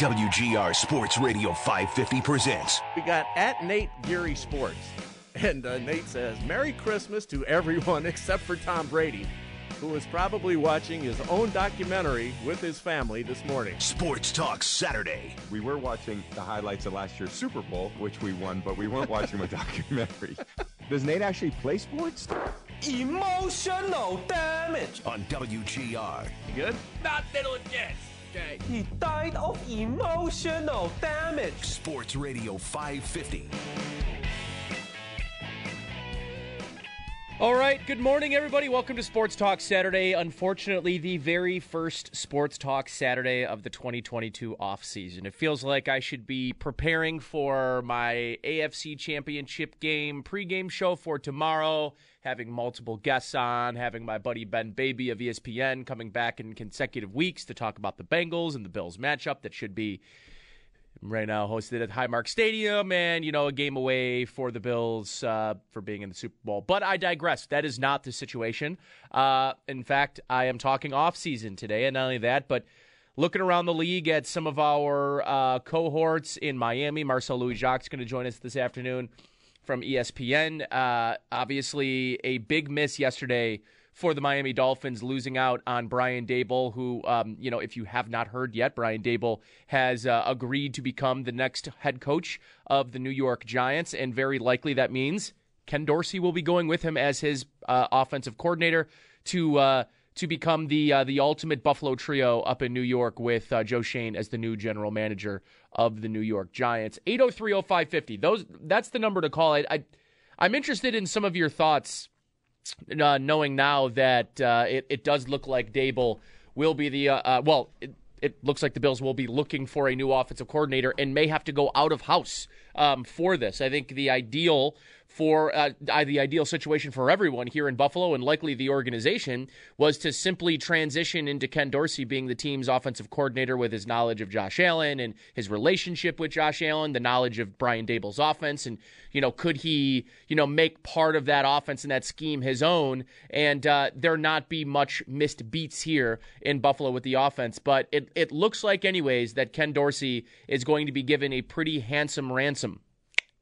WGR Sports Radio 550 presents. We got at Nate Geary Sports. And uh, Nate says, Merry Christmas to everyone except for Tom Brady, who is probably watching his own documentary with his family this morning. Sports Talk Saturday. We were watching the highlights of last year's Super Bowl, which we won, but we weren't watching a documentary. Does Nate actually play sports? Emotional damage. On WGR. You good? Not little Jess. Okay. He died of emotional damage. Sports Radio 550. All right, good morning, everybody. Welcome to Sports Talk Saturday. Unfortunately, the very first Sports Talk Saturday of the 2022 off season. It feels like I should be preparing for my AFC Championship game pregame show for tomorrow, having multiple guests on, having my buddy Ben Baby of ESPN coming back in consecutive weeks to talk about the Bengals and the Bills matchup that should be right now hosted at Highmark Stadium and, you know, a game away for the Bills uh, for being in the Super Bowl. But I digress. That is not the situation. Uh, in fact, I am talking off season today, and not only that, but looking around the league at some of our uh, cohorts in Miami. Marcel Louis Jacques is going to join us this afternoon from ESPN. Uh, obviously, a big miss yesterday for the Miami Dolphins, losing out on Brian Daboll, who, um, you know, if you have not heard yet, Brian Daboll has uh, agreed to become the next head coach of the New York Giants, and very likely that means Ken Dorsey will be going with him as his uh, offensive coordinator to uh, to become the uh, the ultimate Buffalo trio up in New York with uh, Joe Schoen as the new general manager of the New York Giants. 8030550. Those that's the number to call. I, I I'm interested in some of your thoughts uh, knowing now that uh, it, it does look like Daboll will be the uh, uh, well, it, it looks like the Bills will be looking for a new offensive coordinator and may have to go out of house um, for this. I think the ideal for uh, the ideal situation for everyone here in Buffalo and likely the organization was to simply transition into Ken Dorsey being the team's offensive coordinator with his knowledge of Josh Allen and his relationship with Josh Allen, the knowledge of Brian Daboll's offense, and you know could he you know make part of that offense and that scheme his own, and uh, there not be much missed beats here in Buffalo with the offense. But it it looks like anyways that Ken Dorsey is going to be given a pretty handsome ransom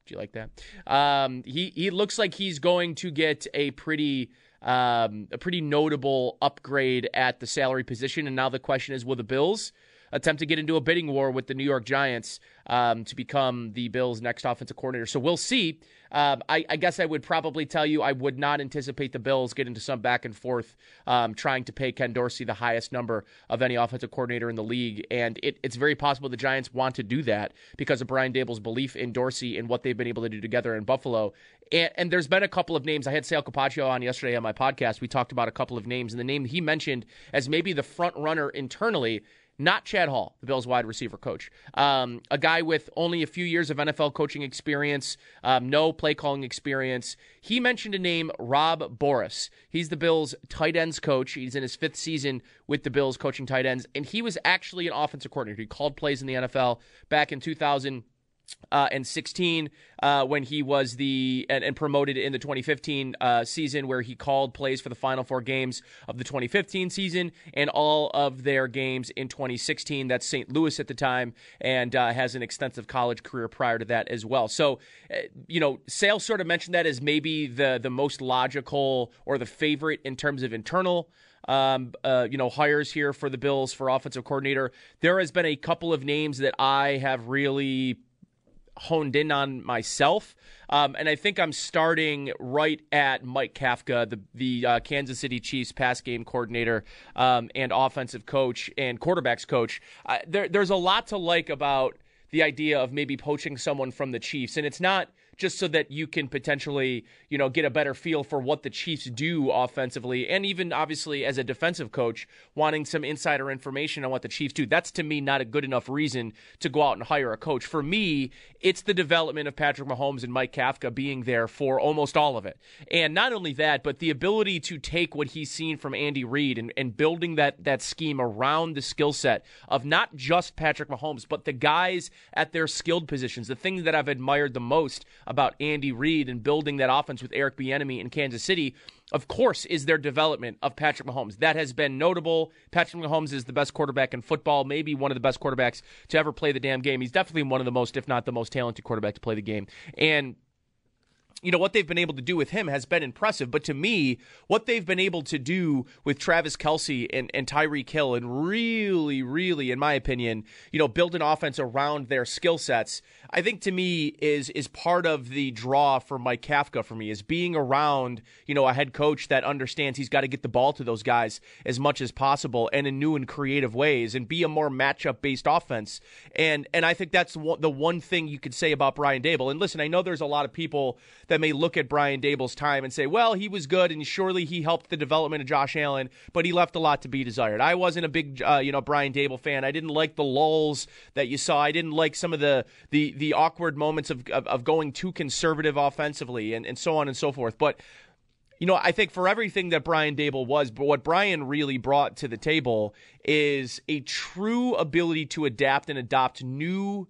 do you like that? Um, he he looks like he's going to get a pretty um, a pretty notable upgrade at the salary position. And now the question is, will the Bills attempt to get into a bidding war with the New York Giants um, to become the Bills' next offensive coordinator? So we'll see. Um, I, I, guess I would probably tell you I would not anticipate the Bills get into some back and forth um, trying to pay Ken Dorsey the highest number of any offensive coordinator in the league. And it, it's very possible the Giants want to do that because of Brian Daboll's belief in Dorsey and what they've been able to do together in Buffalo. And, and there's been a couple of names. I had Sal Capaccio on yesterday on my podcast. We talked about a couple of names, and the name he mentioned as maybe the front runner internally not Chad Hall, the Bills wide receiver coach. Um, a guy with only a few years of NFL coaching experience, um, no play calling experience. He mentioned a name, Rob Boras. He's the Bills tight ends coach. He's in his fifth season with the Bills coaching tight ends, and he was actually an offensive coordinator. He called plays in the NFL back in 2000- uh, and 16 uh, when he was the and, and promoted in the 2015 uh, season where he called plays for the final four games of the 2015 season and all of their games in 2016 that's st louis at the time and uh, has an extensive college career prior to that as well so uh, you know sales sort of mentioned that as maybe the the most logical or the favorite in terms of internal um, uh, you know, hires here for the Bills for offensive coordinator. There has been a couple of names that I have really honed in on myself. Um, and I think I'm starting right at Mike Kafka, the the uh, Kansas City Chiefs pass game coordinator um, and offensive coach and quarterbacks coach. Uh, there, there's a lot to like about the idea of maybe poaching someone from the Chiefs, and it's not just so that you can potentially, you know, get a better feel for what the Chiefs do offensively, and even obviously as a defensive coach, wanting some insider information on what the Chiefs do. That's to me not a good enough reason to go out and hire a coach. For me, it's the development of Patrick Mahomes and Mike Kafka being there for almost all of it. And not only that, but the ability to take what he's seen from Andy Reid and, and building that that scheme around the skill set of not just Patrick Mahomes, but the guys at their skilled positions. The thing that I've admired the most about Andy Reid and building that offense with Eric Bieniemy in Kansas City, of course, is their development of Patrick Mahomes. That has been notable. Patrick Mahomes is the best quarterback in football, maybe one of the best quarterbacks to ever play the damn game. He's definitely one of the most, if not the most talented quarterback to play the game. And you know what they've been able to do with him has been impressive. But to me, what they've been able to do with Travis Kelce and, and Tyreek Hill, and really, really, in my opinion, you know, build an offense around their skill sets, I think to me is is part of the draw for Mike Kafka for me is being around, you know, a head coach that understands he's got to get the ball to those guys as much as possible and in new and creative ways and be a more matchup based offense. And and I think that's the one thing you could say about Brian Daboll. And listen, I know there's a lot of people that may look at Brian Daboll's time and say, well, he was good and surely he helped the development of Josh Allen, but he left a lot to be desired. I wasn't a big, uh, you know, Brian Daboll fan. I didn't like the lulls that you saw. I didn't like some of the the the awkward moments of of, of going too conservative offensively and, and so on and so forth. But you know, I think for everything that Brian Daboll was, but what Brian really brought to the table is a true ability to adapt and adopt new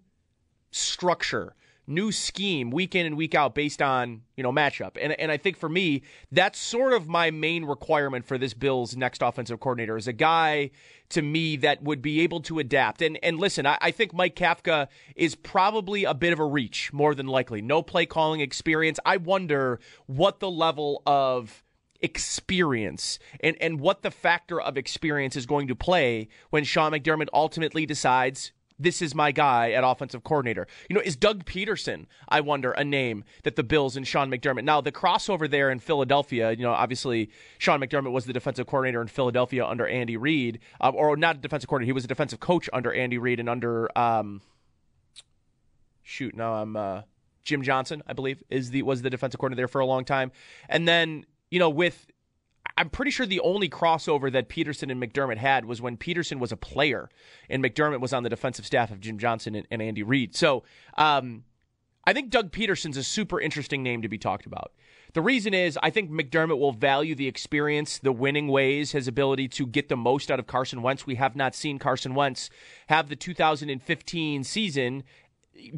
structure new scheme week in and week out based on you know matchup. And and I think for me, that's sort of my main requirement for this Bills next offensive coordinator is a guy to me that would be able to adapt. And and listen, I, I think Mike Kafka is probably a bit of a reach, more than likely. No play calling experience. I wonder what the level of experience and, and what the factor of experience is going to play when Sean McDermott ultimately decides this is my guy at offensive coordinator. You know, is Doug Pederson, I wonder, a name that the Bills and Sean McDermott. Now, the crossover there in Philadelphia, you know, obviously Sean McDermott was the defensive coordinator in Philadelphia under Andy Reid, uh, or not a defensive coordinator, he was a defensive coach under Andy Reid and under, um, shoot, now I'm, uh, Jim Johnson, I believe, is the was the defensive coordinator there for a long time. And then, you know, with I'm pretty sure the only crossover that Pederson and McDermott had was when Pederson was a player and McDermott was on the defensive staff of Jim Johnson and, and Andy Reid. So um, I think Doug Pederson's a super interesting name to be talked about. The reason is I think McDermott will value the experience, the winning ways, his ability to get the most out of Carson Wentz. We have not seen Carson Wentz have the 2015 season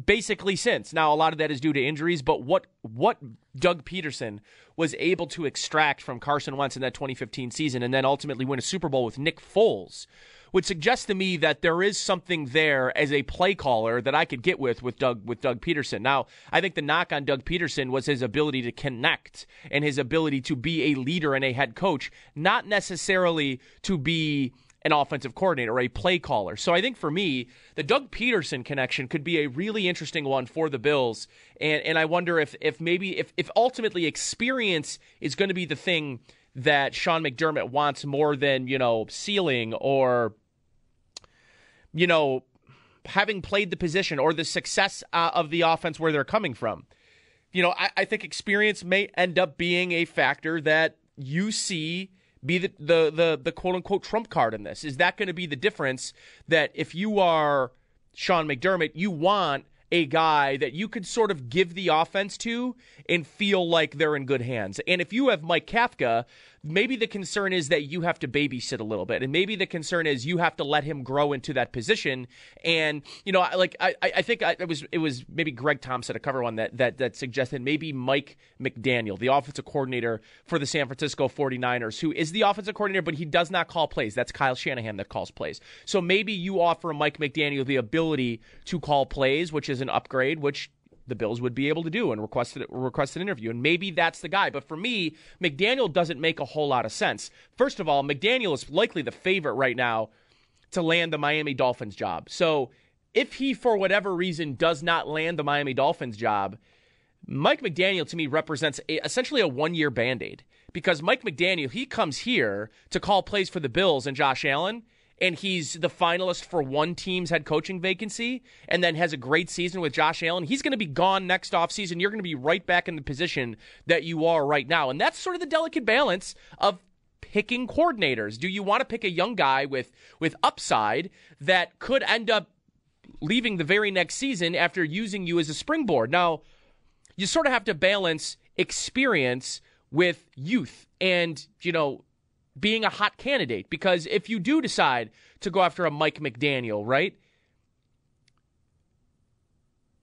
basically since. Now a lot of that is due to injuries, but what what Doug Pederson was able to extract from Carson Wentz in that 2015 season and then ultimately win a Super Bowl with Nick Foles would suggest to me that there is something there as a play caller that I could get with with Doug with Doug Pederson. Now, I think the knock on Doug Pederson was his ability to connect and his ability to be a leader and a head coach, not necessarily to be an offensive coordinator or a play caller. So I think for me, the Doug Pederson connection could be a really interesting one for the Bills. And and I wonder if if maybe if if ultimately experience is going to be the thing that Sean McDermott wants more than, you know, ceiling or you know, having played the position or the success uh, of the offense where they're coming from. You know, I, I think experience may end up being a factor that you see be the, the the the, quote unquote trump card in this? Is that going to be the difference that if you are Sean McDermott, you want a guy that you could sort of give the offense to and feel like they're in good hands. And if you have Mike Kafka, maybe the concern is that you have to babysit a little bit, and maybe the concern is you have to let him grow into that position. And you know, like I, I think it was it was maybe Greg Thompson, a cover one that that that suggested maybe Mike McDaniel, the offensive coordinator for the San Francisco 49ers, who is the offensive coordinator, but he does not call plays. That's Kyle Shanahan that calls plays. So maybe you offer Mike McDaniel the ability to call plays, which is an upgrade, which the Bills would be able to do and request, request an interview. And maybe that's the guy. But for me, McDaniel doesn't make a whole lot of sense. First of all, McDaniel is likely the favorite right now to land the Miami Dolphins job. So if he, for whatever reason, does not land the Miami Dolphins job, Mike McDaniel to me represents a, essentially a one year band aid because Mike McDaniel, he comes here to call plays for the Bills and Josh Allen and he's the finalist for one team's head coaching vacancy and then has a great season with Josh Allen, he's going to be gone next offseason. You're going to be right back in the position that you are right now. And that's sort of the delicate balance of picking coordinators. Do you want to pick a young guy with with upside that could end up leaving the very next season after using you as a springboard? Now, you sort of have to balance experience with youth and, you know, being a hot candidate because if you do decide to go after a Mike McDaniel, right?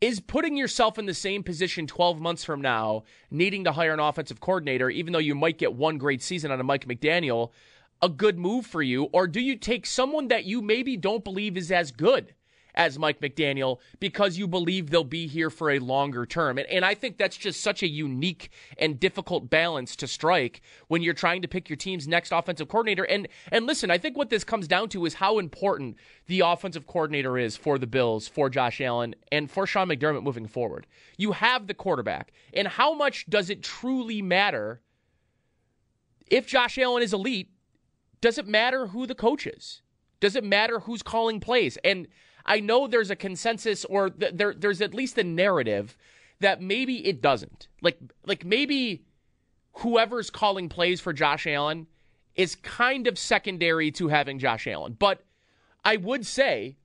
Is putting yourself in the same position 12 months from now, needing to hire an offensive coordinator, even though you might get one great season out of Mike McDaniel, a good move for you? Or do you take someone that you maybe don't believe is as good? As Mike McDaniel because you believe they'll be here for a longer term. And, and I think that's just such a unique and difficult balance to strike when you're trying to pick your team's next offensive coordinator. And and listen, I think what this comes down to is how important the offensive coordinator is for the Bills, for Josh Allen, and for Sean McDermott moving forward. You have the quarterback, and how much does it truly matter if Josh Allen is elite? Does it matter who the coach is? Does it matter who's calling plays? And I know there's a consensus or th- there there's at least a narrative that maybe it doesn't. Like like maybe whoever's calling plays for Josh Allen is kind of secondary to having Josh Allen. But I would say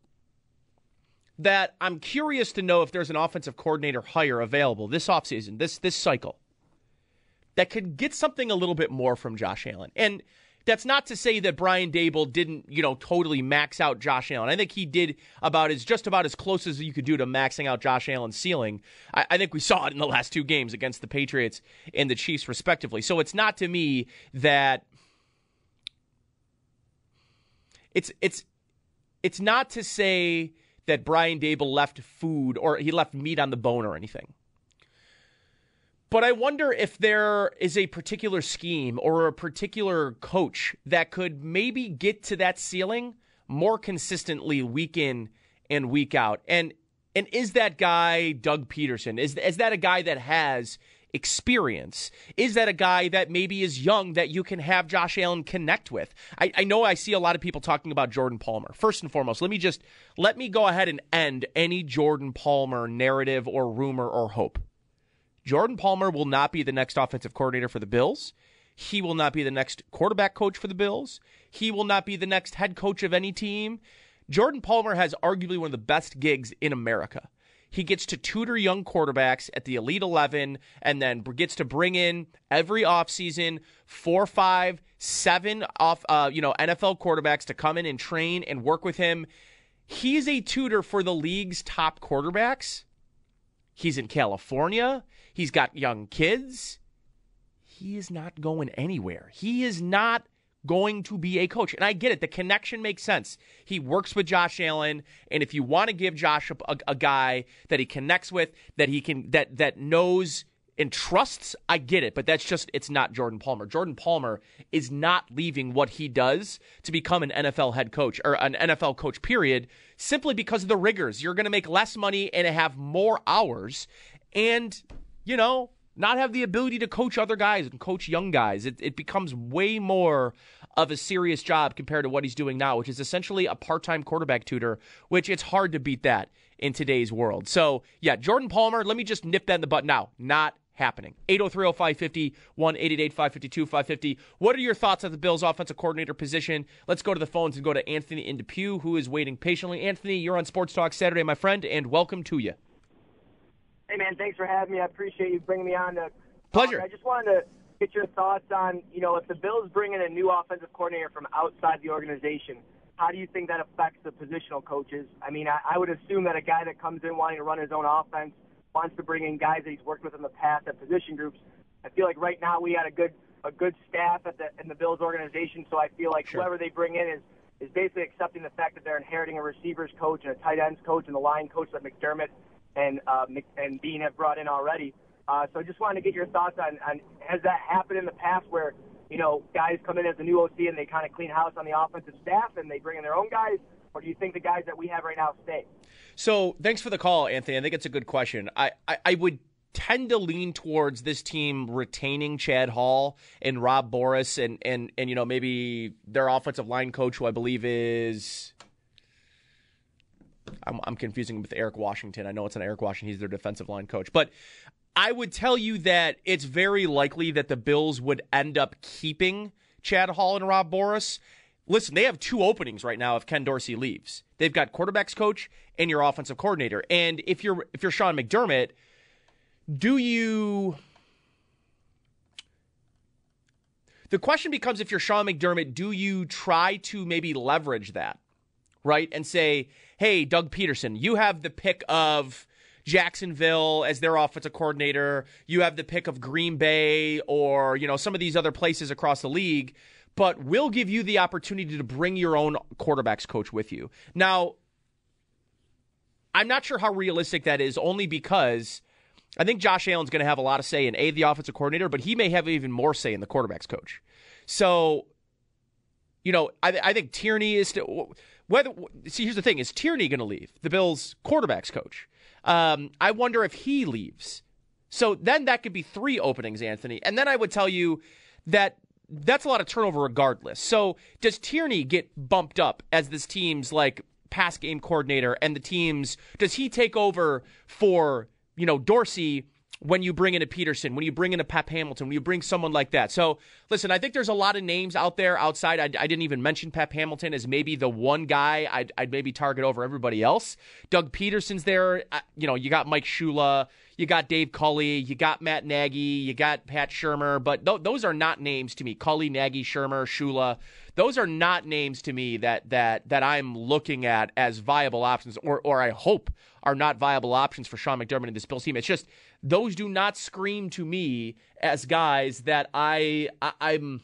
that I'm curious to know if there's an offensive coordinator hire available this offseason, this this cycle, that could get something a little bit more from Josh Allen. And that's not to say that Brian Daboll didn't, you know, totally max out Josh Allen. I think he did about as just about as close as you could do to maxing out Josh Allen's ceiling. I, I think we saw it in the last two games against the Patriots and the Chiefs, respectively. So it's not to me that it's it's it's not to say that Brian Daboll left food or he left meat on the bone or anything. But I wonder if there is a particular scheme or a particular coach that could maybe get to that ceiling more consistently week in and week out. And and is that guy Doug Pederson? Is is that a guy that has experience? Is that a guy that maybe is young that you can have Josh Allen connect with? I, I, know I see a lot of people talking about Jordan Palmer. First and foremost, let me just let me go ahead and end any Jordan Palmer narrative or rumor or hope. Jordan Palmer will not be the next offensive coordinator for the Bills. He will not be the next quarterback coach for the Bills. He will not be the next head coach of any team. Jordan Palmer has arguably one of the best gigs in America. He gets to tutor young quarterbacks at the Elite 11 and then gets to bring in every offseason four, five, seven off, uh, you know, NFL quarterbacks to come in and train and work with him. He's a tutor for the league's top quarterbacks. He's in California. He's got young kids. He is not going anywhere. He is not going to be a coach. And I get it. The connection makes sense. He works with Josh Allen, and if you want to give Josh a, a, guy that he connects with, that he can that that knows and trusts, I get it. But that's just it's not Jordan Palmer. Jordan Palmer is not leaving what he does to become an NFL head coach or an NFL coach. Period. Simply because of the rigors. You're going to make less money and have more hours. And you know, not have the ability to coach other guys and coach young guys. It, it becomes way more of a serious job compared to what he's doing now, which is essentially a part time quarterback tutor, which it's hard to beat that in today's world. So, yeah, Jordan Palmer, let me just nip that in the butt now. Not happening. 803-0550, 1-888-552-550. What are your thoughts on the Bills offensive coordinator position? Let's go to the phones and go to Anthony in Depew, who is waiting patiently. Anthony, you're on Sports Talk Saturday, my friend, and welcome to you. Hey, man, thanks for having me. I appreciate you bringing me on. To Pleasure. I just wanted to get your thoughts on, you know, if the Bills bring in a new offensive coordinator from outside the organization, how do you think that affects the positional coaches? I mean, I, I would assume that a guy that comes in wanting to run his own offense wants to bring in guys that he's worked with in the past at position groups. I feel like right now we had a good a good staff at the in the Bills organization, so I feel like Sure. whoever they bring in is is basically accepting the fact that they're inheriting a receivers coach and a tight ends coach and the line coach that McDermott and uh, and Beane have brought in already. Uh, so I just wanted to get your thoughts on, on has that happened in the past where you know guys come in as a new OC and they kind of clean house on the offensive staff and they bring in their own guys, or do you think the guys that we have right now stay? So thanks for the call, Anthony. I think it's a good question. I, I, I would tend to lean towards this team retaining Chad Hall and Rob Boras and and and you know maybe their offensive line coach who I believe is I'm, I'm confusing him with Eric Washington. I know it's an Eric Washington. He's their defensive line coach. But I would tell you that it's very likely that the Bills would end up keeping Chad Hall and Rob Boras. Listen, they have two openings right now if Ken Dorsey leaves. They've got quarterbacks coach and your offensive coordinator. And if you're if you're Sean McDermott, do you The question becomes if you're Sean McDermott, do you try to maybe leverage that? right? And say, hey, Doug Pederson, you have the pick of Jacksonville as their offensive coordinator. You have the pick of Green Bay or, you know, some of these other places across the league, but we'll give you the opportunity to bring your own quarterbacks coach with you. Now, I'm not sure how realistic that is only because I think Josh Allen's going to have a lot of say in A, the offensive coordinator, but he may have even more say in the quarterbacks coach. So, you know, I, I think Tierney is still. Whether see, here's the thing: is Tierney going to leave the Bills' quarterbacks coach? Um, I wonder if he leaves. So then that could be three openings, Anthony. And then I would tell you that that's a lot of turnover regardless. So does Tierney get bumped up as this team's like pass game coordinator and the team's does he take over for, you know, Dorsey when you bring in a Pederson, when you bring in a Pep Hamilton, when you bring someone like that. So, listen, I think there's a lot of names out there outside. I, I didn't even mention Pep Hamilton as maybe the one guy I'd, I'd maybe target over everybody else. Doug Pederson's there. I- You know, you got Mike Shula, you got Dave Culley, you got Matt Nagy, you got Pat Shurmur, but th- those are not names to me. Culley, Nagy, Shurmur, Shula. Those are not names to me that that that I'm looking at as viable options, or or I hope are not viable options for Sean McDermott and this Bills team. It's just those do not scream to me as guys that I, I I'm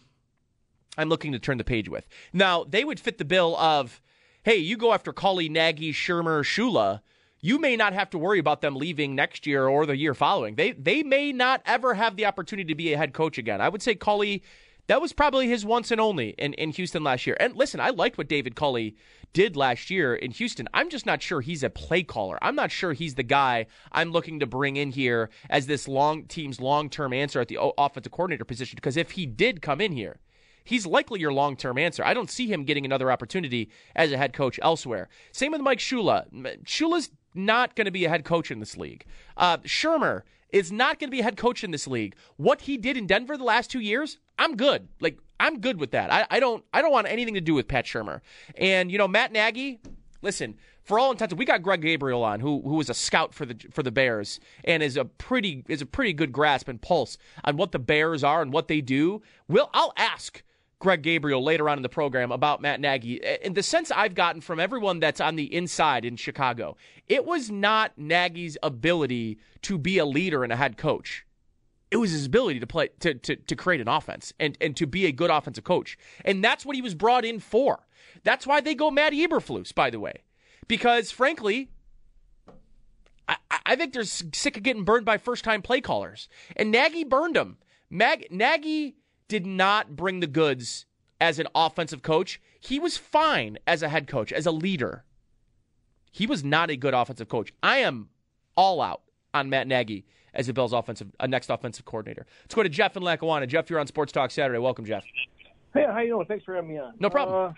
I'm looking to turn the page with. Now they would fit the bill of, hey, you go after Culley, Nagy, Shurmur, Shula. You may not have to worry about them leaving next year or the year following. They they may not ever have the opportunity to be a head coach again. I would say Culley, that was probably his once and only in, in Houston last year. And listen, I liked what David Culley did last year in Houston. I'm just not sure he's a play caller. I'm not sure he's the guy I'm looking to bring in here as this long team's long term answer at the offensive coordinator position. Because if he did come in here, he's likely your long term answer. I don't see him getting another opportunity as a head coach elsewhere. Same with Mike Shula. Shula's not going to be a head coach in this league. Uh, Shurmur is not going to be head coach in this league. What he did in Denver the last two years, I'm good. Like I'm good with that. I, I don't I don't want anything to do with Pat Shurmur. And you know Matt Nagy. Listen, for all intents, we got Greg Gabriel on, who who was a scout for the for the Bears and is a pretty is a pretty good grasp and pulse on what the Bears are and what they do. Will I'll ask Greg Gabriel later on in the program about Matt Nagy. In the sense I've gotten from everyone that's on the inside in Chicago, it was not Nagy's ability to be a leader and a head coach. It was his ability to play to, to, to create an offense and, and to be a good offensive coach. And that's what he was brought in for. That's why they go Matt Eberflus, by the way. Because frankly, I, I think they're sick of getting burned by first time play callers. And Nagy burned them. Mag, Nagy did not bring the goods as an offensive coach. He was fine as a head coach, as a leader. He was not a good offensive coach. I am all out on Matt Nagy as the Bills' offensive, uh, next offensive coordinator. Let's go to Jeff in Lackawanna. Jeff, you're on Sports Talk Saturday. Welcome, Jeff. Hey, how you doing? Thanks for having me on. No problem. Uh,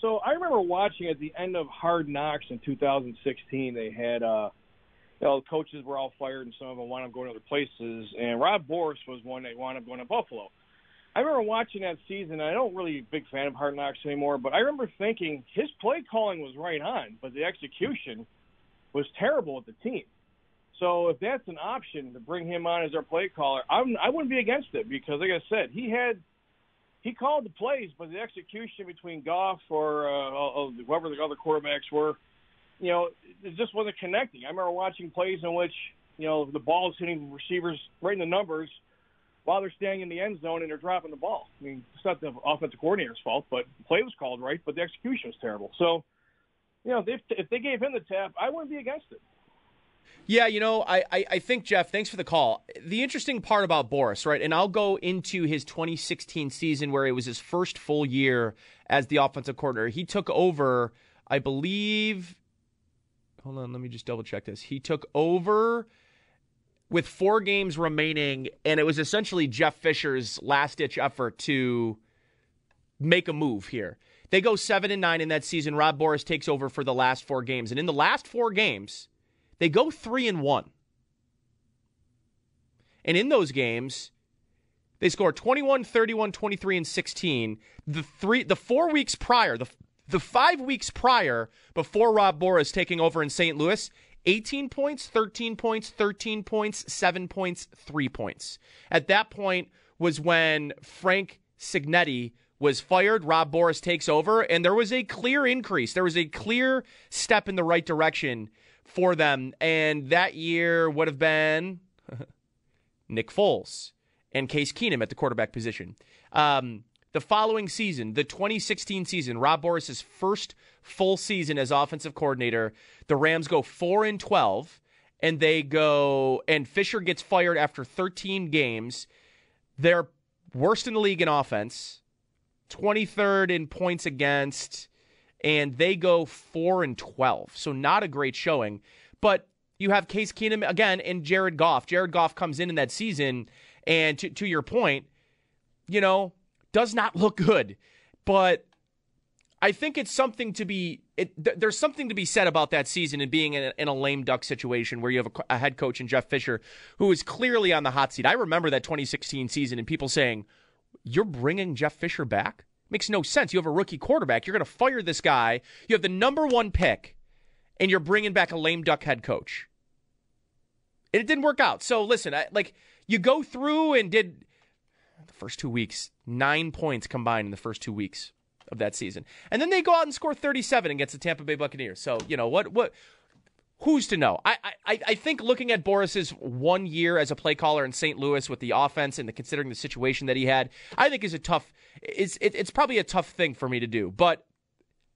so I remember watching at the end of Hard Knocks in 2016. They had, uh, you know, the coaches were all fired, and some of them wound up going to other places. And Rob Boras was one that wound up going to Buffalo. I remember watching that season. I don't really a big fan of Hard Knocks anymore, but I remember thinking his play calling was right on, but the execution was terrible with the team. So if that's an option to bring him on as our play caller, I'm, I wouldn't be against it because, like I said, he had he called the plays, but the execution between Goff or uh, whoever the other quarterbacks were, you know, it just wasn't connecting. I remember watching plays in which you know the ball is hitting receivers right in the numbers while they're staying in the end zone and they're dropping the ball. I mean, it's not the offensive coordinator's fault, but the play was called right, but the execution was terrible. So, you know, if, if they gave him the tap, I wouldn't be against it. Yeah, you know, I, I, I, think, Jeff, thanks for the call. The interesting part about Boras, right, and I'll go into his 2016 season where it was his first full year as the offensive coordinator. He took over, I believe, hold on, let me just double check this. He took over with four games remaining, and it was essentially Jeff Fisher's last ditch effort to make a move here. They go seven and nine in that season. Rob Boras takes over for the last four games, and in the last four games, they go three and one. And in those games, they score 21, 31, 23, and 16. The three the four weeks prior, the the five weeks prior, before Rob Boras taking over in St. Louis, 18 points, 13 points, 13 points, 7 points, 3 points. At that point was when Frank Cignetti was fired, Rob Boras takes over, and there was a clear increase. There was a clear step in the right direction for them. And that year would have been Nick Foles and Case Keenum at the quarterback position. Um, the following season, the 2016 season, Rob Boras' first full season as offensive coordinator, the Rams go 4 and 12 and they go and Fisher gets fired after 13 games. They're worst in the league in offense, 23rd in points against, and they go 4 and 12. So not a great showing, but you have Case Keenum again and Jared Goff. Jared Goff comes in in that season and to to your point, you know, does not look good. But I think it's something to be. It, th- there's something to be said about that season and being in a, in a lame duck situation where you have a, a, head coach in Jeff Fisher who is clearly on the hot seat. I remember that 2016 season and people saying, "You're bringing Jeff Fisher back." Makes no sense. You have a rookie quarterback. You're going to fire this guy. You have the number one pick, and you're bringing back a lame duck head coach. And it didn't work out. So listen, I, like you go through and did the first two weeks, nine points combined in the first two weeks of that season. And then they go out and score 37 against the Tampa Bay Buccaneers. So, you know, what what who's to know? I, I, I think looking at Boras's one year as a play caller in St. Louis with the offense and the, considering the situation that he had, I think is a tough. It's it, it's probably a tough thing for me to do, but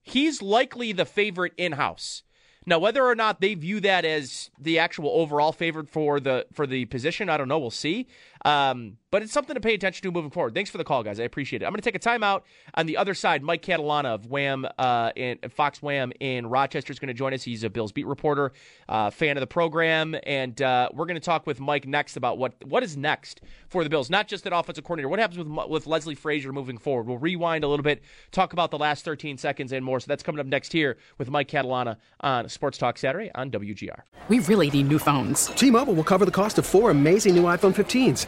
he's likely the favorite in house. Now, whether or not they view that as the actual overall favorite for the for the position, I don't know. We'll see. Um, but it's something to pay attention to moving forward. Thanks for the call, guys. I appreciate it. I'm going to take a timeout. On the other side, Mike Catalana of Wham uh, in Fox Wham in Rochester is going to join us. He's a Bills beat reporter, uh, fan of the program, and uh, we're going to talk with Mike next about what what is next for the Bills. Not just at offensive coordinator. What happens with with Leslie Frazier moving forward? We'll rewind a little bit, talk about the last 13 seconds and more. So that's coming up next here with Mike Catalana on Sports Talk Saturday on WGR. We really need new phones. T-Mobile will cover the cost of four amazing new iPhone 15s,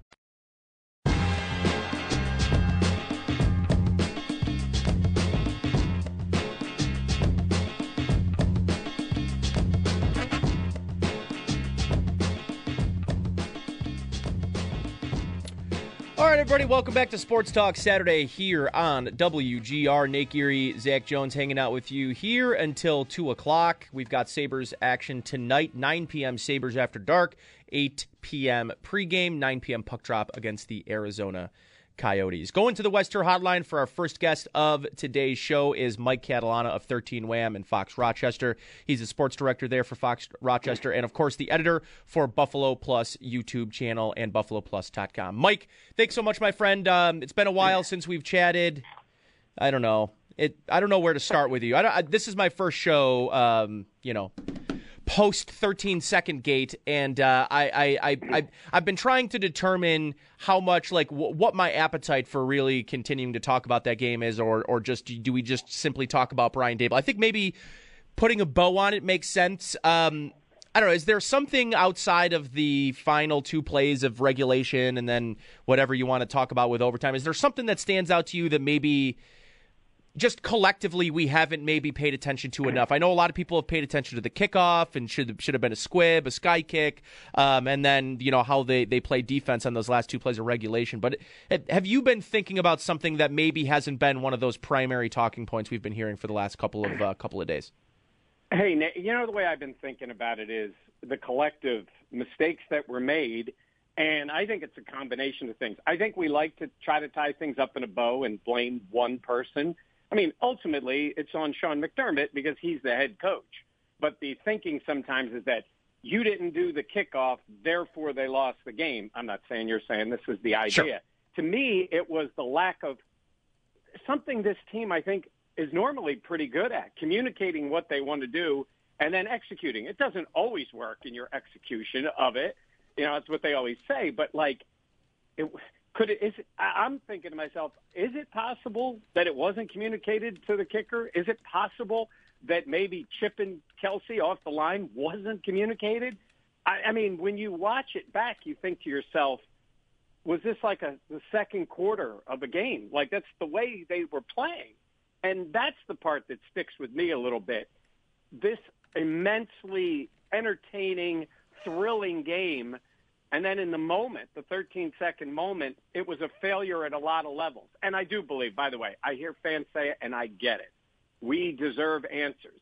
Everybody, welcome back to Sports Talk Saturday here on WGR. Nate Geary, Zach Jones hanging out with you here until 2 o'clock. We've got Sabres action tonight, 9 p.m. Sabres After Dark, 8 p.m. pregame, 9 p.m. puck drop against the Arizona Coyotes. Going to the Western Hotline for our first guest of today's show is Mike Catalana of 13 Wham and Fox Rochester. He's the sports director there for Fox Rochester and, of course, the editor for Buffalo Plus YouTube channel and BuffaloPlus.com. Mike, thanks so much, my friend. Um, it's been a while since we've chatted. I don't know. It. I don't know where to start with you. I, I this is my first show. Um, you know, post 13 second gate and uh, I, I, I, I, I've been trying to determine how much like w- what my appetite for really continuing to talk about that game is or or just do we just simply talk about Brian Daboll I think maybe putting a bow on it makes sense. Um, I don't know is there something outside of the final two plays of regulation and then whatever you want to talk about with overtime is there something that stands out to you that maybe just collectively we haven't maybe paid attention to enough. I know a lot of people have paid attention to the kickoff and should should have been a squib, a sky kick, um, and then you know how they they play defense on those last two plays of regulation. But have you been thinking about something that maybe hasn't been one of those primary talking points we've been hearing for the last couple of uh, couple of days? Hey, you know the way I've been thinking about it is the collective mistakes that were made. And I think it's a combination of things. I think we like to try to tie things up in a bow and blame one person. I mean, ultimately, it's on Sean McDermott because he's the head coach. But the thinking sometimes is that you didn't do the kickoff, therefore they lost the game. I'm not saying you're saying this was the idea. Sure. To me, it was the lack of something this team, I think, is normally pretty good at communicating what they want to do and then executing. It doesn't always work in your execution of it. You know, that's what they always say. But like, it could it is I'm thinking to myself, is it possible that it wasn't communicated to the kicker? Is it possible that maybe chipping Kelce off the line wasn't communicated? I, I mean, when you watch it back, you think to yourself, was this like a the second quarter of a game? Like that's the way they were playing. And that's the part that sticks with me a little bit. This immensely entertaining, thrilling game and then in the moment, the 13 second moment, it was a failure at a lot of levels. And I do believe, by the way, I hear fans say it and I get it. We deserve answers.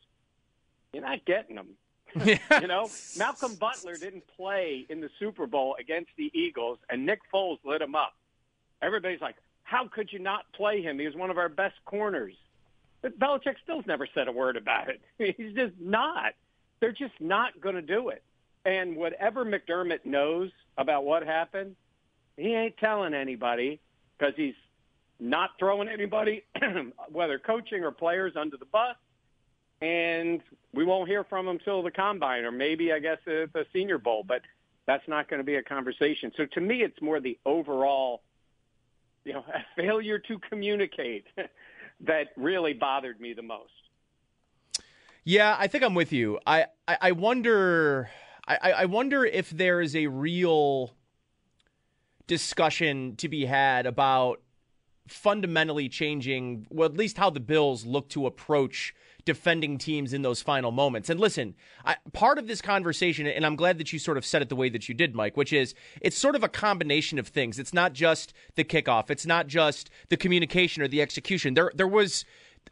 You're not getting them. you know, Malcolm Butler didn't play in the Super Bowl against the Eagles and Nick Foles lit him up. Everybody's like, how could you not play him? He was one of our best corners. But Belichick still's never said a word about it. He's just not. They're just not going to do it. And whatever McDermott knows about what happened, he ain't telling anybody because he's not throwing anybody, whether coaching or players, under the bus. And we won't hear from him till the combine or maybe, I guess, at the Senior Bowl. But that's not going to be a conversation. So to me, it's more the overall, you know, failure to communicate that really bothered me the most. Yeah, I think I'm with you. I, I, I wonder I, I wonder if there is a real discussion to be had about fundamentally changing, well, at least how the Bills look to approach defending teams in those final moments. And listen, I, part of this conversation, and I'm glad that you sort of said it the way that you did, Mike, which is it's sort of a combination of things. It's not just the kickoff, it's not just the communication or the execution. There, there was,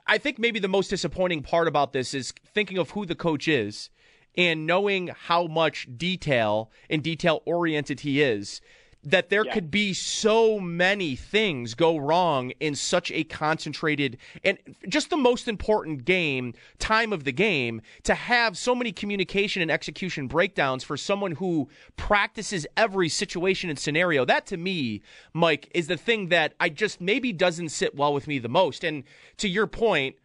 I think, maybe the most disappointing part about this is thinking of who the coach is and knowing how much detail and detail oriented he is that there yeah. could be so many things go wrong in such a concentrated and just the most important game time of the game to have so many communication and execution breakdowns for someone who practices every situation and scenario that to me Mike is the thing that I just maybe doesn't sit well with me the most and to your point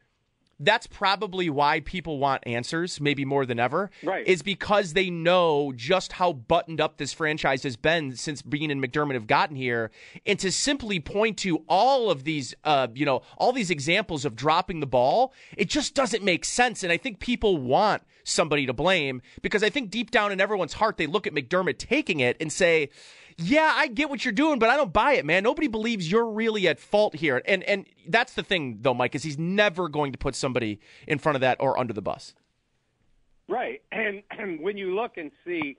that's probably why people want answers, maybe more than ever. Right. Is because they know just how buttoned up this franchise has been since Beane and McDermott have gotten here. And to simply point to all of these, uh, you know, all these examples of dropping the ball, it just doesn't make sense. And I think people want somebody to blame because I think deep down in everyone's heart, they look at McDermott taking it and say, yeah, I get what you're doing, but I don't buy it, man. Nobody believes you're really at fault here. And and that's the thing though, Mike, is he's never going to put somebody in front of that or under the bus. Right. And, and when you look and see,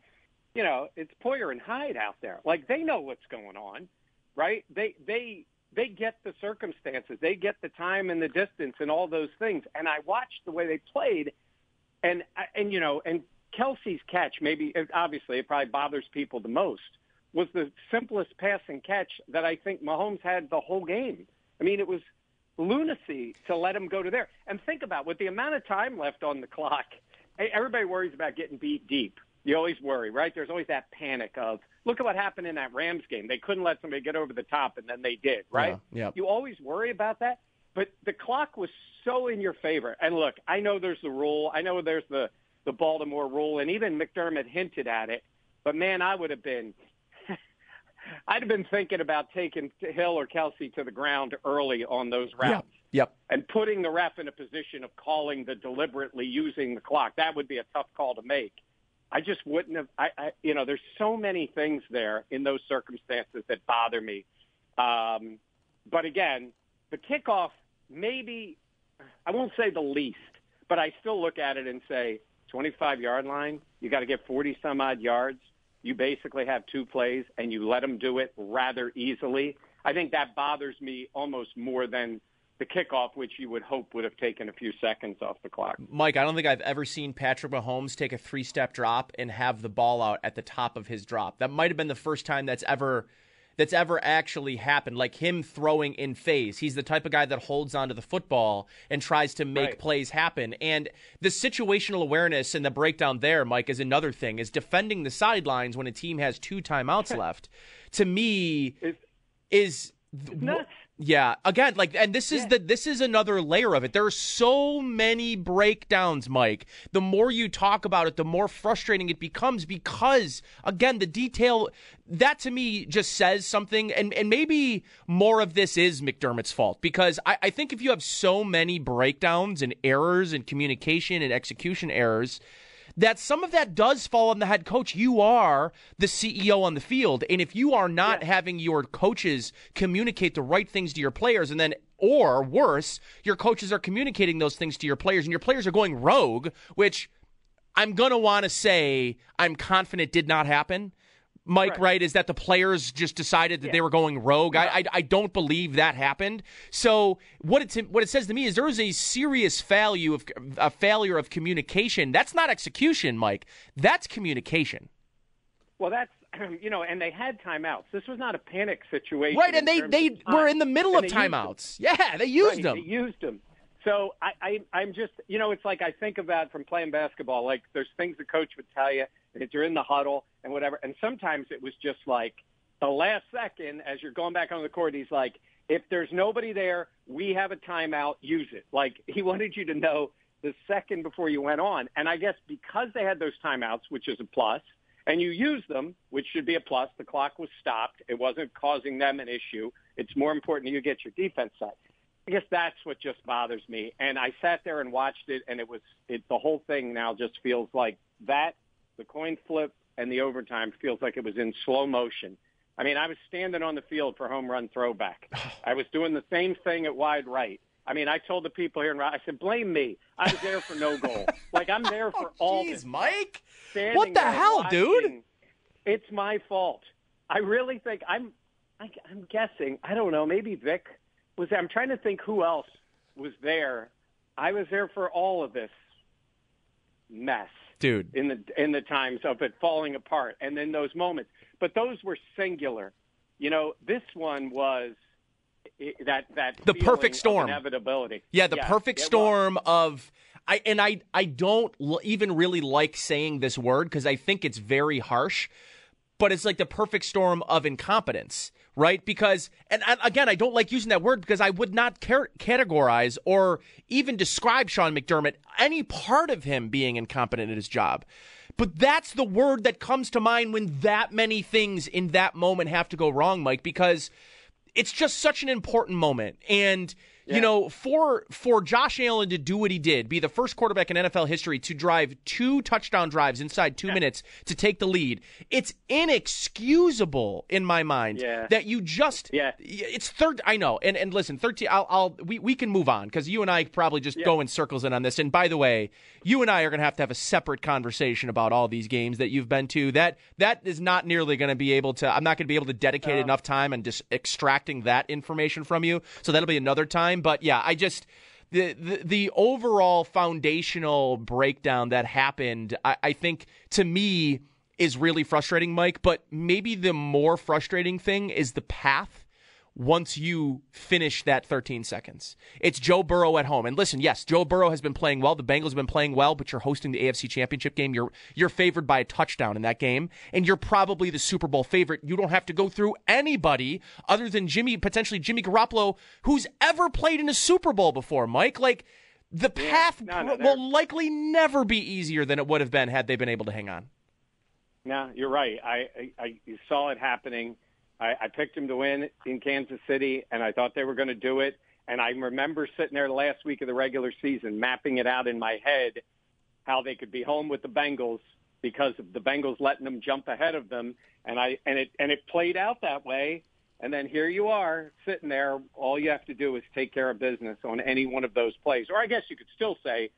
you know, it's Poyer and Hyde out there. Like they know what's going on. right? They they they get the circumstances, they get the time and the distance and all those things. And I watched the way they played, and and you know, and Kelce's catch, maybe obviously it probably bothers people the most, was the simplest passing catch that I think Mahomes had the whole game. I mean, it was lunacy to let him go to there. And think about with the amount of time left on the clock, everybody worries about getting beat deep. You always worry, right? There's always that panic of look at what happened in that Rams game. They couldn't let somebody get over the top, and then they did, right? Yeah. You always worry about that, but the clock was so in your favor. And look, I know there's the rule. I know there's the the Baltimore rule, and even McDermott hinted at it. But man, I would have been I'd have been thinking about taking Hill or Kelce to the ground early on those routes. Yep. And putting the ref in a position of calling the deliberately using the clock. That would be a tough call to make. I just wouldn't have. I, I you know, there's so many things there in those circumstances that bother me. Um, but again, the kickoff maybe I won't say the least, but I still look at it and say 25 yard line. You got to get 40 some odd yards you basically have two plays and you let them do it rather easily. I think that bothers me almost more than the kickoff, which you would hope would have taken a few seconds off the clock. Mike, I don't think I've ever seen Patrick Mahomes take a three step drop and have the ball out at the top of his drop. That might have been the first time that's ever that's ever actually happened. Like him throwing in phase. He's the type of guy that holds onto the football and tries to make Right. plays happen. And the situational awareness and the breakdown there, Mike, is another thing. Is defending the sidelines when a team has two timeouts left. To me, is nuts. Yeah, again, like, and this is the this is another layer of it. There are so many breakdowns, Mike. The more you talk about it, the more frustrating it becomes because, again, the detail that to me just says something. And and maybe more of this is McDermott's fault because I, I think if you have so many breakdowns and errors and communication and execution errors that some of that does fall on the head coach. You are the CEO on the field. And if you are not having your coaches communicate the right things to your players, and then, or worse, your coaches are communicating those things to your players, and your players are going rogue, which I'm going to want to say I'm confident did not happen. Mike, right. Is that the players just decided that they were going rogue? I, I I don't believe that happened. So what it what it says to me is there is a serious failure of a failure of communication. That's not execution, Mike. That's communication. Well, that's you know, and they had timeouts. This was not a panic situation, Right, and they they were in the middle And of they used them. timeouts. Yeah, they used Right, them. They used them. So I, I, I'm just, you know, it's like I think about from playing basketball. Like there's things the coach would tell you that you're in the huddle and whatever. And sometimes it was just like the last second as you're going back on the court. He's like, if there's nobody there, we have a timeout. Use it. Like he wanted you to know the second before you went on. And I guess because they had those timeouts, which is a plus, and you used them, which should be a plus. The clock was stopped. It wasn't causing them an issue. It's more important you get your defense set. I guess that's what just bothers me. And I sat there and watched it, and it was it. The whole thing now just feels like that. The coin flip and the overtime feels like it was in slow motion. I mean, I was standing on the field for home run throwback. I was doing the same thing at wide right. I mean, I told the people here in I said, blame me. I was there for no goal. Like I'm there for oh, all. this. Mike. What the hell, dude? It's my fault. I really think I'm. I, I'm guessing. I don't know. Maybe Vic was. I'm trying to think who else was there. I was there for all of this mess, dude. In the in the times of it falling apart, and then those moments. But those were singular. You know, this one was that that The perfect of storm. inevitability. Yeah, the Yes, perfect it was. storm of I and I I don't l- even really like saying this word because I think it's very harsh, but it's like the perfect storm of incompetence, right? Because and, and again, I don't like using that word because I would not car- categorize or even describe Sean McDermott any part of him being incompetent at his job. But that's the word that comes to mind when that many things in that moment have to go wrong, Mike, because it's just such an important moment. And you know, for for Josh Allen to do what he did, be the first quarterback in NFL history to drive two touchdown drives inside two minutes to take the lead, it's inexcusable in my mind Yeah. that you just Yeah. It's third. I know, and and listen, thirteen. I'll, I'll we we can move on because you and I probably just go in circles in on this. And by the way, you and I are going to have to have a separate conversation about all these games that you've been to. That that is not nearly going to be able to. I'm not going to be able to dedicate enough time and just extracting that information from you. So that'll be another time. But yeah, I just. The, the the overall foundational breakdown that happened, I, I think to me is really frustrating, Mike. But maybe the more frustrating thing is the path once you finish that 13 seconds. It's Joe Burrow at home. And listen, yes, Joe Burrow has been playing well. The Bengals have been playing well, but you're hosting the AFC Championship game. You're you're favored by a touchdown in that game, and you're probably the Super Bowl favorite. You don't have to go through anybody other than Jimmy, potentially Jimmy Garoppolo, who's ever played in a Super Bowl before, Mike. Like the path no, no, will likely never be easier than it would have been had they been able to hang on. No, you're right. I, I, I saw it happening. I, I picked him to win in Kansas City, and I thought they were going to do it. And I remember sitting there the last week of the regular season, mapping it out in my head, how they could be home with the Bengals because of the Bengals letting them jump ahead of them, and I and it and it played out that way. And then here you are sitting there. All you have to do is take care of business on any one of those plays, or I guess you could still say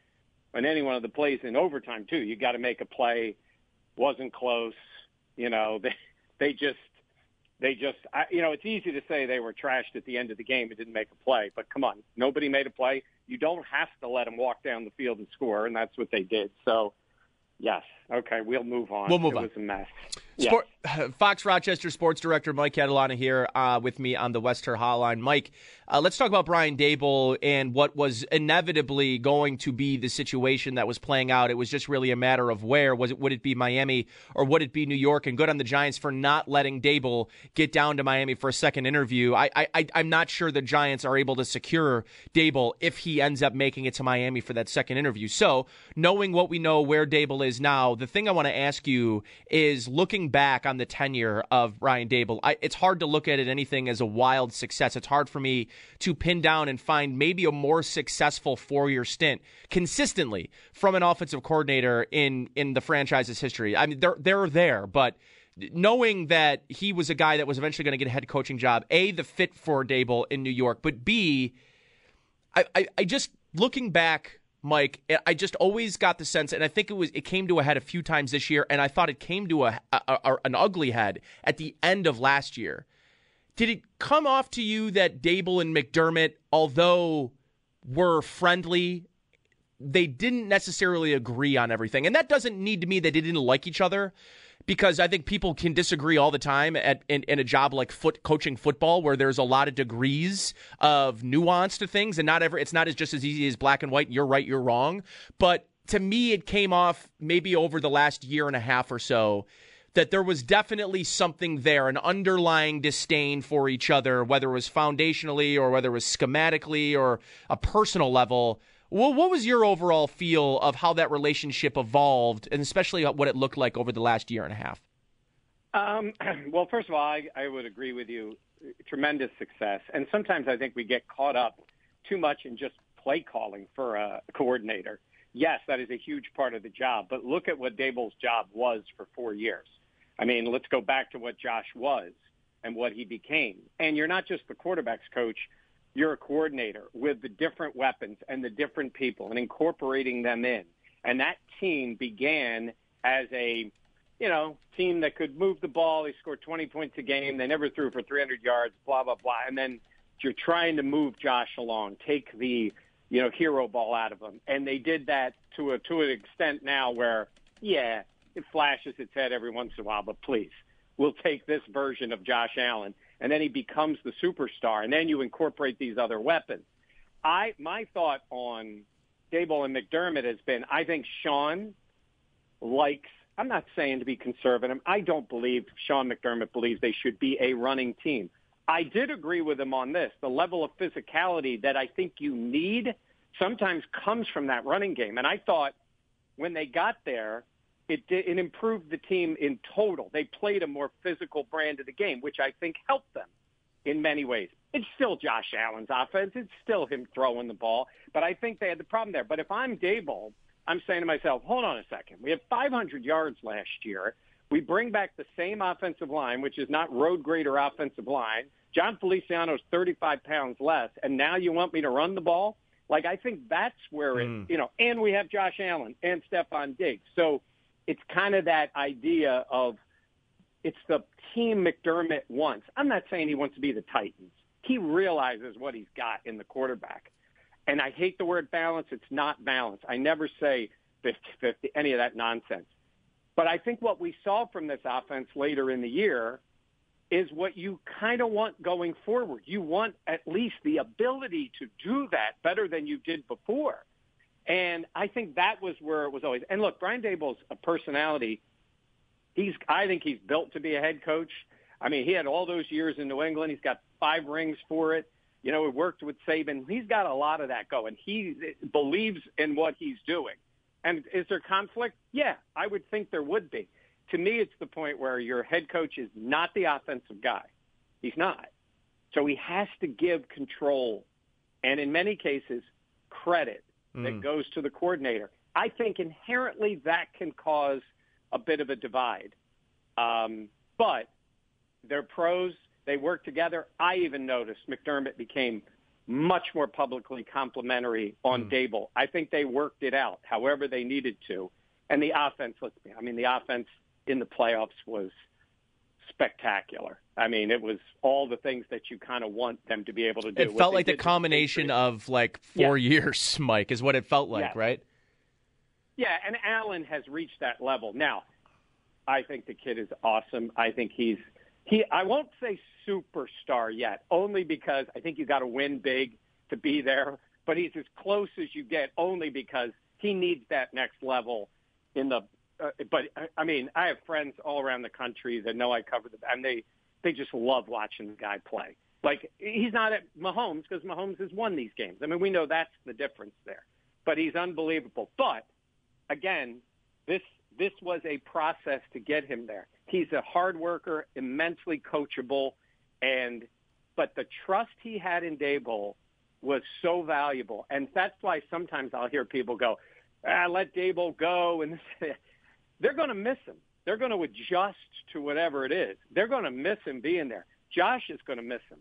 on any one of the plays in overtime too. You got to make a play. Wasn't close. You know, they they just they just I, you know it's easy to say they were trashed at the end of the game and didn't make a play, but come on, nobody made a play. You don't have to let them walk down the field and score, and that's what they did. So, yes, okay, we'll move on. We'll move it on. was a mess. Sport, Fox Rochester sports director Mike Catalana here uh, with me on the Wester Hotline. Mike, uh, let's talk about Brian Daboll and what was inevitably going to be the situation that was playing out. It was just really a matter of where was it? Would it be Miami or would it be New York? And good on the Giants for not letting Daboll get down to Miami for a second interview. I, I I'm not sure the Giants are able to secure Daboll if he ends up making it to Miami for that second interview. So knowing what we know where Daboll is now, the thing I want to ask you is looking back on the tenure of Brian Daboll, I, it's hard to look at it anything as a wild success. It's hard for me to pin down and find maybe a more successful four year stint consistently from an offensive coordinator in in the franchise's history. I mean, they're they're there, but knowing that he was a guy that was eventually going to get a head coaching job, a the fit for Daboll in New York, but b I, I, I just looking back Mike, I just always got the sense, and I think it was it came to a head a few times this year, and I thought it came to a, a, a, an ugly head at the end of last year. Did it come off to you that Daboll and McDermott, although were friendly, they didn't necessarily agree on everything, and that doesn't need to mean that they didn't like each other because I think people can disagree all the time at in, in, a job like foot coaching football where there's a lot of degrees of nuance to things and not ever it's not as just as easy as black and white. You're right you're wrong. But to me it came off maybe over the last year and a half or so that there was definitely something there an underlying disdain for each other whether it was foundationally or whether it was schematically or a personal level well, what was your overall feel of how that relationship evolved, and especially what it looked like over the last year and a half? Um, well, first of all, I, I would agree with you. Tremendous success, and sometimes I think we get caught up too much in just play calling for a coordinator. Yes, that is a huge part of the job, but look at what Daboll's job was for four years. I mean, let's go back to what Josh was and what he became. And you're not just the quarterbacks coach you're a coordinator with the different weapons and the different people and incorporating them in. And that team began as a, you know, team that could move the ball. They scored 20 points a game. They never threw for 300 yards, blah, blah, blah. And then you're trying to move Josh along, take the, you know, hero ball out of him. And they did that to a, to an extent now where, yeah, it flashes its head every once in a while, but please, we'll take this version of Josh Allen and then he becomes the superstar, and then you incorporate these other weapons. I my thought on Daboll and McDermott has been I think Sean likes. I'm not saying to be conservative. I don't believe Sean McDermott believes they should be a running team. I did agree with him on this. The level of physicality that I think you need sometimes comes from that running game. And I thought when they got there, it did, it improved the team in total. They played a more physical brand of the game, which I think helped them. in many ways. It's still Josh Allen's offense. It's still him throwing the ball. But I think they had the problem there. But if I'm Daboll, I'm saying to myself, hold on a second. We had 500 yards last year. We bring back the same offensive line, which is not road grader offensive line. Jon Feliciano's 35 pounds less, and now you want me to run the ball? Like I think that's where it, Mm. you know, and we have Josh Allen and Stefon Diggs. So it's kind of that idea of it's the team McDermott wants. I'm not saying he wants to be the Titans. He realizes what he's got in the quarterback. And I hate the word balance. It's not balance. I never say 50-50, any of that nonsense. But I think what we saw from this offense later in the year is what you kind of want going forward. You want at least the ability to do that better than you did before. And I think that was where it was always. And look, Brian Daboll's a personality. He's, I think he's built to be a head coach. I mean, he had all those years in New England. He's got five rings for it. You know, he worked with Saban. He's got a lot of that going. He believes in what he's doing. And is there conflict? Yeah, I would think there would be. To me, it's the point where your head coach is not the offensive guy. He's not. So he has to give control and in many cases credit that Mm. goes to the coordinator. I think inherently that can cause a bit of a divide. Um, but they're pros. They work together. I even noticed McDermott became much more publicly complimentary on Daboll. I think they worked it out however they needed to. And the offense, let's be, I mean, the offense in the playoffs was spectacular. I mean, it was all the things that you kind of want them to be able to do. It felt like the combination of like four years, Mike, is what it felt like, Yes. right? Yeah, and Allen has reached that level. Now, I think the kid is awesome. I think he's he I won't say superstar yet, only because I think you got to win big to be there, but he's as close as you get only because he needs that next level in the uh, but I- I mean, I have friends all around the country that know I cover the and they they just love watching the guy play. Like he's not at Mahomes because Mahomes has won these games. I mean, we know that's the difference there. But he's unbelievable. But again, this this was a process to get him there. He's a hard worker, immensely coachable, and but the trust he had in Daboll was so valuable, and that's why sometimes I'll hear people go, ah, "Let Daboll go," and they're going to miss him. They're going to adjust to whatever it is. They're going to miss him being there. Josh is going to miss him.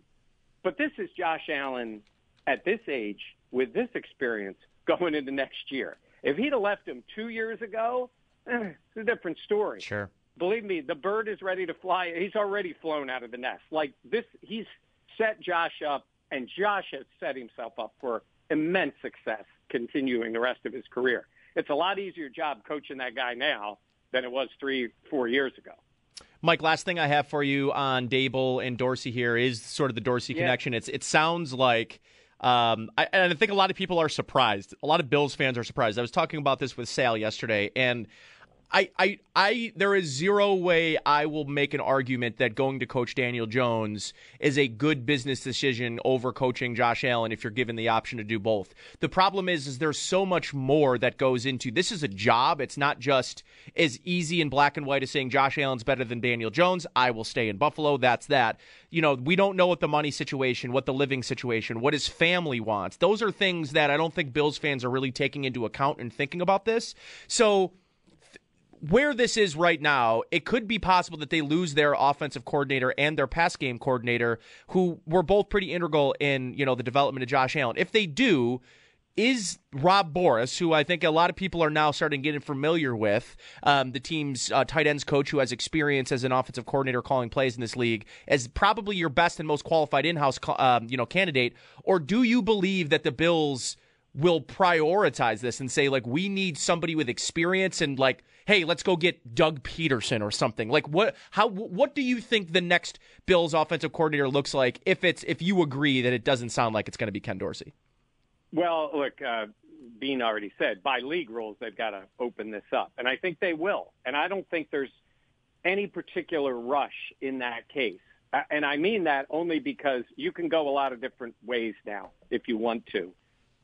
But this is Josh Allen at this age with this experience going into next year. If he'd have left him two years ago, eh, it's a different story. Sure. Believe me, the bird is ready to fly. He's already flown out of the nest. Like this, he's set Josh up, and Josh has set himself up for immense success continuing the rest of his career. It's a lot easier job coaching that guy now than it was three, four years ago. Mike, last thing I have for you on Daboll and Dorsey here is sort of the Dorsey Yeah. connection. It's it sounds like um, I, and I think a lot of people are surprised. A lot of Bills fans are surprised. I was talking about this with Sal yesterday, and I, I, I, there is zero way I will make an argument that going to coach Daniel Jones is a good business decision over coaching Josh Allen if you're given the option to do both. The problem is, is there's so much more that goes into this is a job. It's not just as easy and black and white as saying Josh Allen's better than Daniel Jones. I will stay in Buffalo. That's that. You know, we don't know what the money situation, what the living situation, what his family wants. Those are things that I don't think Bills fans are really taking into account and thinking about this. So, where this is right now, it could be possible that they lose their offensive coordinator and their pass game coordinator, who were both pretty integral in you know the development of Josh Allen. If they do, is Rob Boras, who I think a lot of people are now starting getting familiar with, um, the team's uh, tight ends coach who has experience as an offensive coordinator calling plays in this league, as probably your best and most qualified in-house um, you know candidate, or do you believe that the Bills? will prioritize this and say like we need somebody with experience and like hey let's go get Doug Pederson or something like what how what do you think the next Bills offensive coordinator looks like if it's if you agree that it doesn't sound like it's going to be Ken Dorsey Well, look, uh, Beane already said by league rules they've got to open this up, and I think they will. And I don't think there's any particular rush in that case. Uh, And I mean that only because you can go a lot of different ways now if you want to.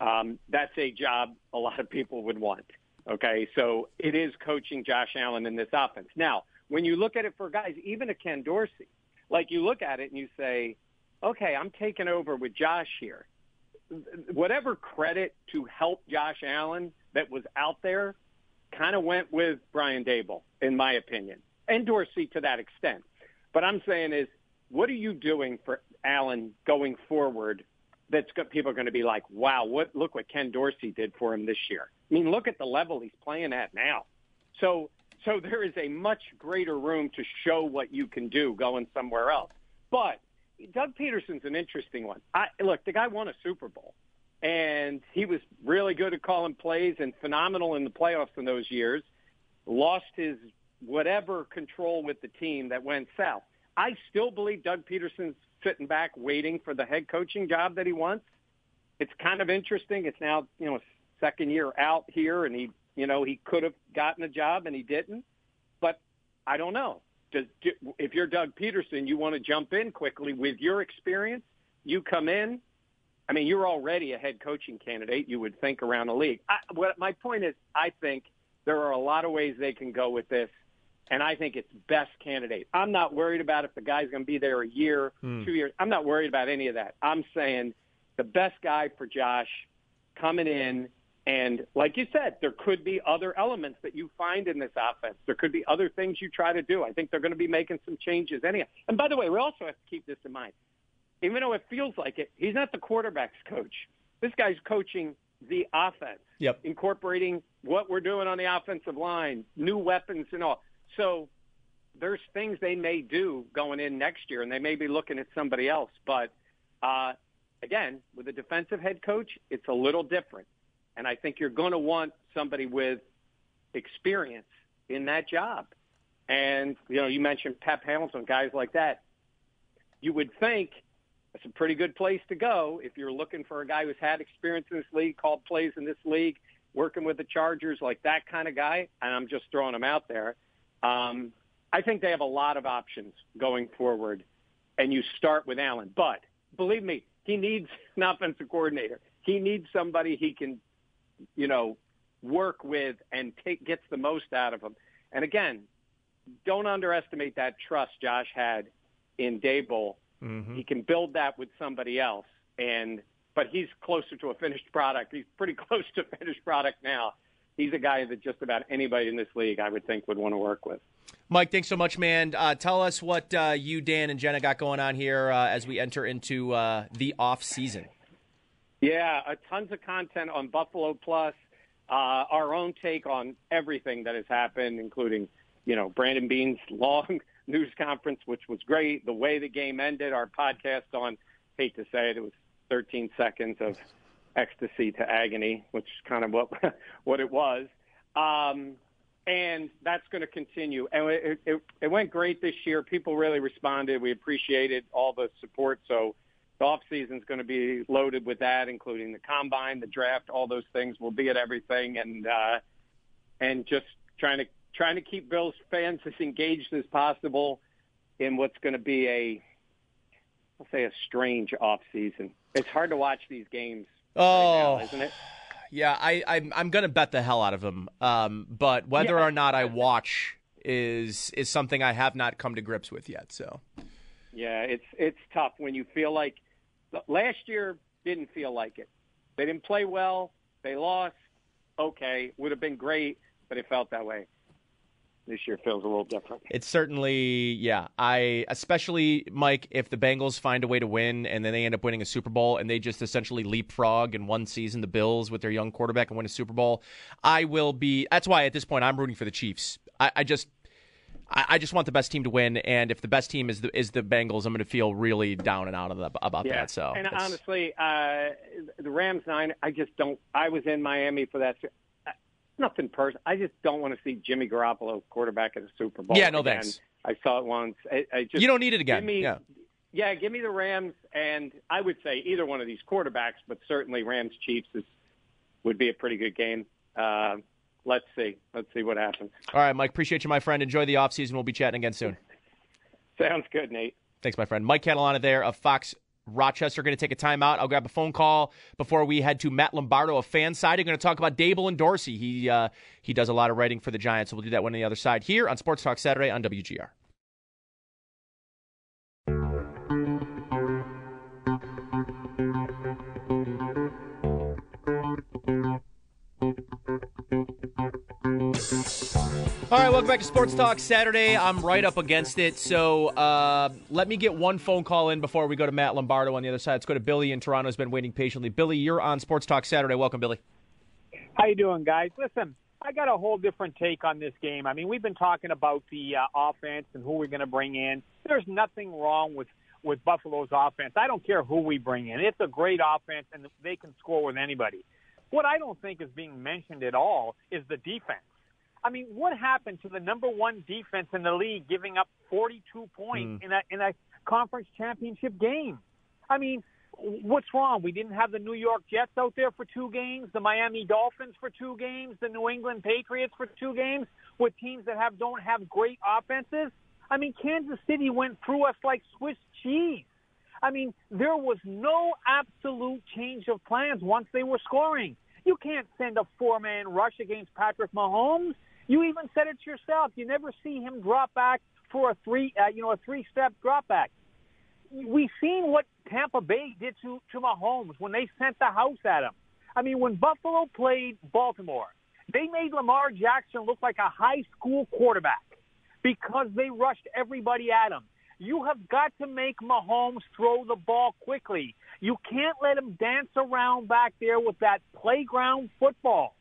Um, that's a job a lot of people would want. Okay, so it is coaching Josh Allen in this offense. Now, when you look at it for guys, even a Ken Dorsey, like you look at it and you say, okay, I'm taking over with Josh here. Whatever credit to help Josh Allen that was out there kind of went with Brian Daboll, in my opinion, and Dorsey to that extent. But I'm saying is, what are you doing for Allen going forward? That's got, people are going to be like, wow, what? Look what Ken Dorsey did for him this year. I mean, look at the level he's playing at now. So, so there is a much greater room to show what you can do going somewhere else. But Doug Pederson's an interesting one. I, look, the guy won a Super Bowl, and he was really good at calling plays and phenomenal in the playoffs in those years. Lost his whatever control with the team that went south. I still believe Doug Pederson's sitting back waiting for the head coaching job that he wants. It's kind of interesting. It's now, you know, second year out here and he, you know, he could have gotten a job and he didn't. But I don't know. Does if you're Doug Pederson, you want to jump in quickly with your experience, you come in. I mean, you're already a head coaching candidate, you would think around the league. I, what my point is, I think there are a lot of ways they can go with this and I think it's best candidate. I'm not worried about if the guy's going to be there a year, Hmm. two years. I'm not worried about any of that. I'm saying the best guy for Josh coming in, and like you said, there could be other elements that you find in this offense. There could be other things you try to do. I think they're going to be making some changes anyhow. And by the way, we also have to keep this in mind. Even though it feels like it, he's not the quarterback's coach. This guy's coaching the offense Yep. incorporating what we're doing on the offensive line, new weapons and all. So there's things they may do going in next year, and they may be looking at somebody else. But uh, again, with a defensive head coach, it's a little different. And I think you're going to want somebody with experience in that job. And, you know, you mentioned Pep Hamilton, guys like that. You would think it's a pretty good place to go if you're looking for a guy who's had experience in this league, called plays in this league, working with the Chargers, like that kind of guy. And I'm just throwing him out there. Um, I think they have a lot of options going forward, and you start with Allen. But believe me, he needs an offensive coordinator. He needs somebody he can, you know, work with and take gets the most out of him. And again, don't underestimate that trust Josh had in Daboll. Mm-hmm. He can build that with somebody else, and but he's closer to a finished product. He's pretty close to finished product now. He's a guy that just about anybody in this league, I would think, would want to work with. Mike, thanks so much, man. Uh, tell us what uh, you, Dan, and Jenna got going on here uh, as we enter into uh, the off season. Yeah, uh, tons of content on Buffalo Plus. Uh, our own take on everything that has happened, including, you know, Brandon Beane's long news conference, which was great. The way the game ended, our podcast on, hate to say it, it was 13 seconds of ecstasy to agony, which is kind of what what it was. Um, and that's going to continue. And it, it, it went great this year. People really responded. We appreciated all the support. So the off season is going to be loaded with that, including the combine, the draft, all those things. We'll be at everything, and uh, and just trying to trying to keep Bills fans as engaged as possible in what's going to be a I'll say a strange off season. It's hard to watch these games, Oh, now, isn't it? yeah, I, I'm I'm gonna bet the hell out of them. Um, but whether Yeah. or not I watch is is something I have not come to grips with yet. So Yeah, it's it's tough when you feel like last year didn't feel like it. They didn't play well. They lost. Okay, would have been great, but it felt that way. This year feels a little different. it's certainly yeah. I especially Mike if the Bengals find a way to win and then they end up winning a Super Bowl and they just essentially leapfrog in one season the Bills with their young quarterback and win a Super Bowl. I will be. That's why at this point I'm rooting for the Chiefs. I, I just. I I just want the best team to win, and if the best team is the is the Bengals, I'm going to feel really down and out of the, about yeah. that. So and it's- honestly, uh, the Rams nine. I just don't. I was in Miami for that. Nothing personal. I just don't want to see Jimmy Garoppolo quarterback at a Super Bowl. Yeah, no again. thanks. I saw it once. I, I just You don't need it again. Me, Yeah. yeah, give me the Rams, and I would say either one of these quarterbacks, but certainly Rams Chiefs is would be a pretty good game. Uh, let's see. Let's see what happens. All right, Mike. Appreciate you, my friend. Enjoy the offseason. We'll be chatting again soon. Sounds good, Nate. Thanks, my friend. Mike Catalana there of Fox Rochester. Going to take a timeout. I'll grab a phone call before we head to Matt Lombardo of Fanside. We're going to talk about Daboll and Dorsey. He uh, he does a lot of writing for the Giants, so we'll do that one on the other side here on Sports Talk Saturday on WGR. Welcome back to Sports Talk Saturday. I'm right up against it, so uh, let me get one phone call in before we go to Matt Lombardo on the other side. Let's go to Billy in Toronto. Has been waiting patiently. Billy, you're on Sports Talk Saturday. Welcome, Billy. How you doing, guys? Listen, I got a whole different take on this game. I mean, we've been talking about the uh, offense and who we're going to bring in. There's nothing wrong with with Buffalo's offense. I don't care who we bring in. It's a great offense, and they can score with anybody. What I don't think is being mentioned at all is the defense. I mean, what happened to the number one defense in the league, giving up 42 points Mm. in a in a conference championship game? I mean, what's wrong? We didn't have the New York Jets out there for two games, the Miami Dolphins for two games, the New England Patriots for two games, with teams that have don't have great offenses. I mean, Kansas City went through us like Swiss cheese. I mean, there was no absolute change of plans once they were scoring. You can't send a four-man rush against Patrick Mahomes. You even said it yourself. You never see him drop back for a three, uh, you know, a three-step drop back. We've seen what Tampa Bay did to to Mahomes when they sent the house at him. I mean, when Buffalo played Baltimore, they made Lamar Jackson look like a high school quarterback because they rushed everybody at him. You have got to make Mahomes throw the ball quickly. You can't let him dance around back there with that playground football.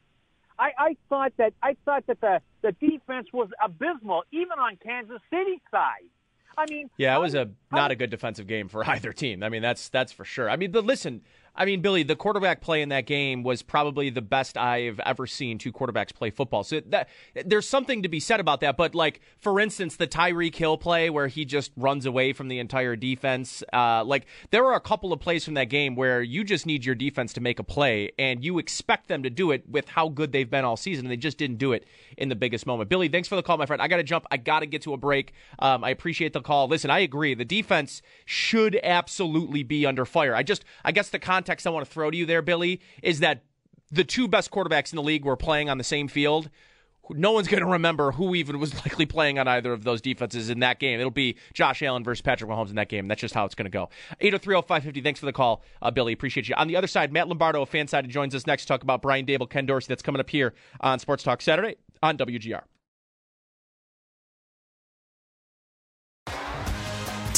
I, I thought that I thought that the the defense was abysmal, even on Kansas City's side. I mean, Yeah, it was a not a good defensive game for either team. I mean, that's that's for sure. I mean, but listen, I mean, Billy, the quarterback play in that game was probably the best I've ever seen two quarterbacks play football. So that there's something to be said about that. But like, for instance, the Tyreek Hill play where he just runs away from the entire defense. Uh, like, there are a couple of plays from that game where you just need your defense to make a play, and you expect them to do it with how good they've been all season, and they just didn't do it in the biggest moment. Billy, thanks for the call, my friend. I got to jump. I got to get to a break. Um, I appreciate the call. Listen, I agree. The defense should absolutely be under fire. I just, I guess the context I want to throw to you there, Billy, is that the two best quarterbacks in the league were playing on the same field. No one's going to remember who even was likely playing on either of those defenses in that game. It'll be Josh Allen versus Patrick Mahomes in that game. That's just how it's going to go. 8030550. Thanks for the call, uh, Billy. Appreciate you. On the other side, Matt Lombardo of Fanside joins us next to talk about Brian Daboll, Ken Dorsey. That's coming up here on Sports Talk Saturday on WGR.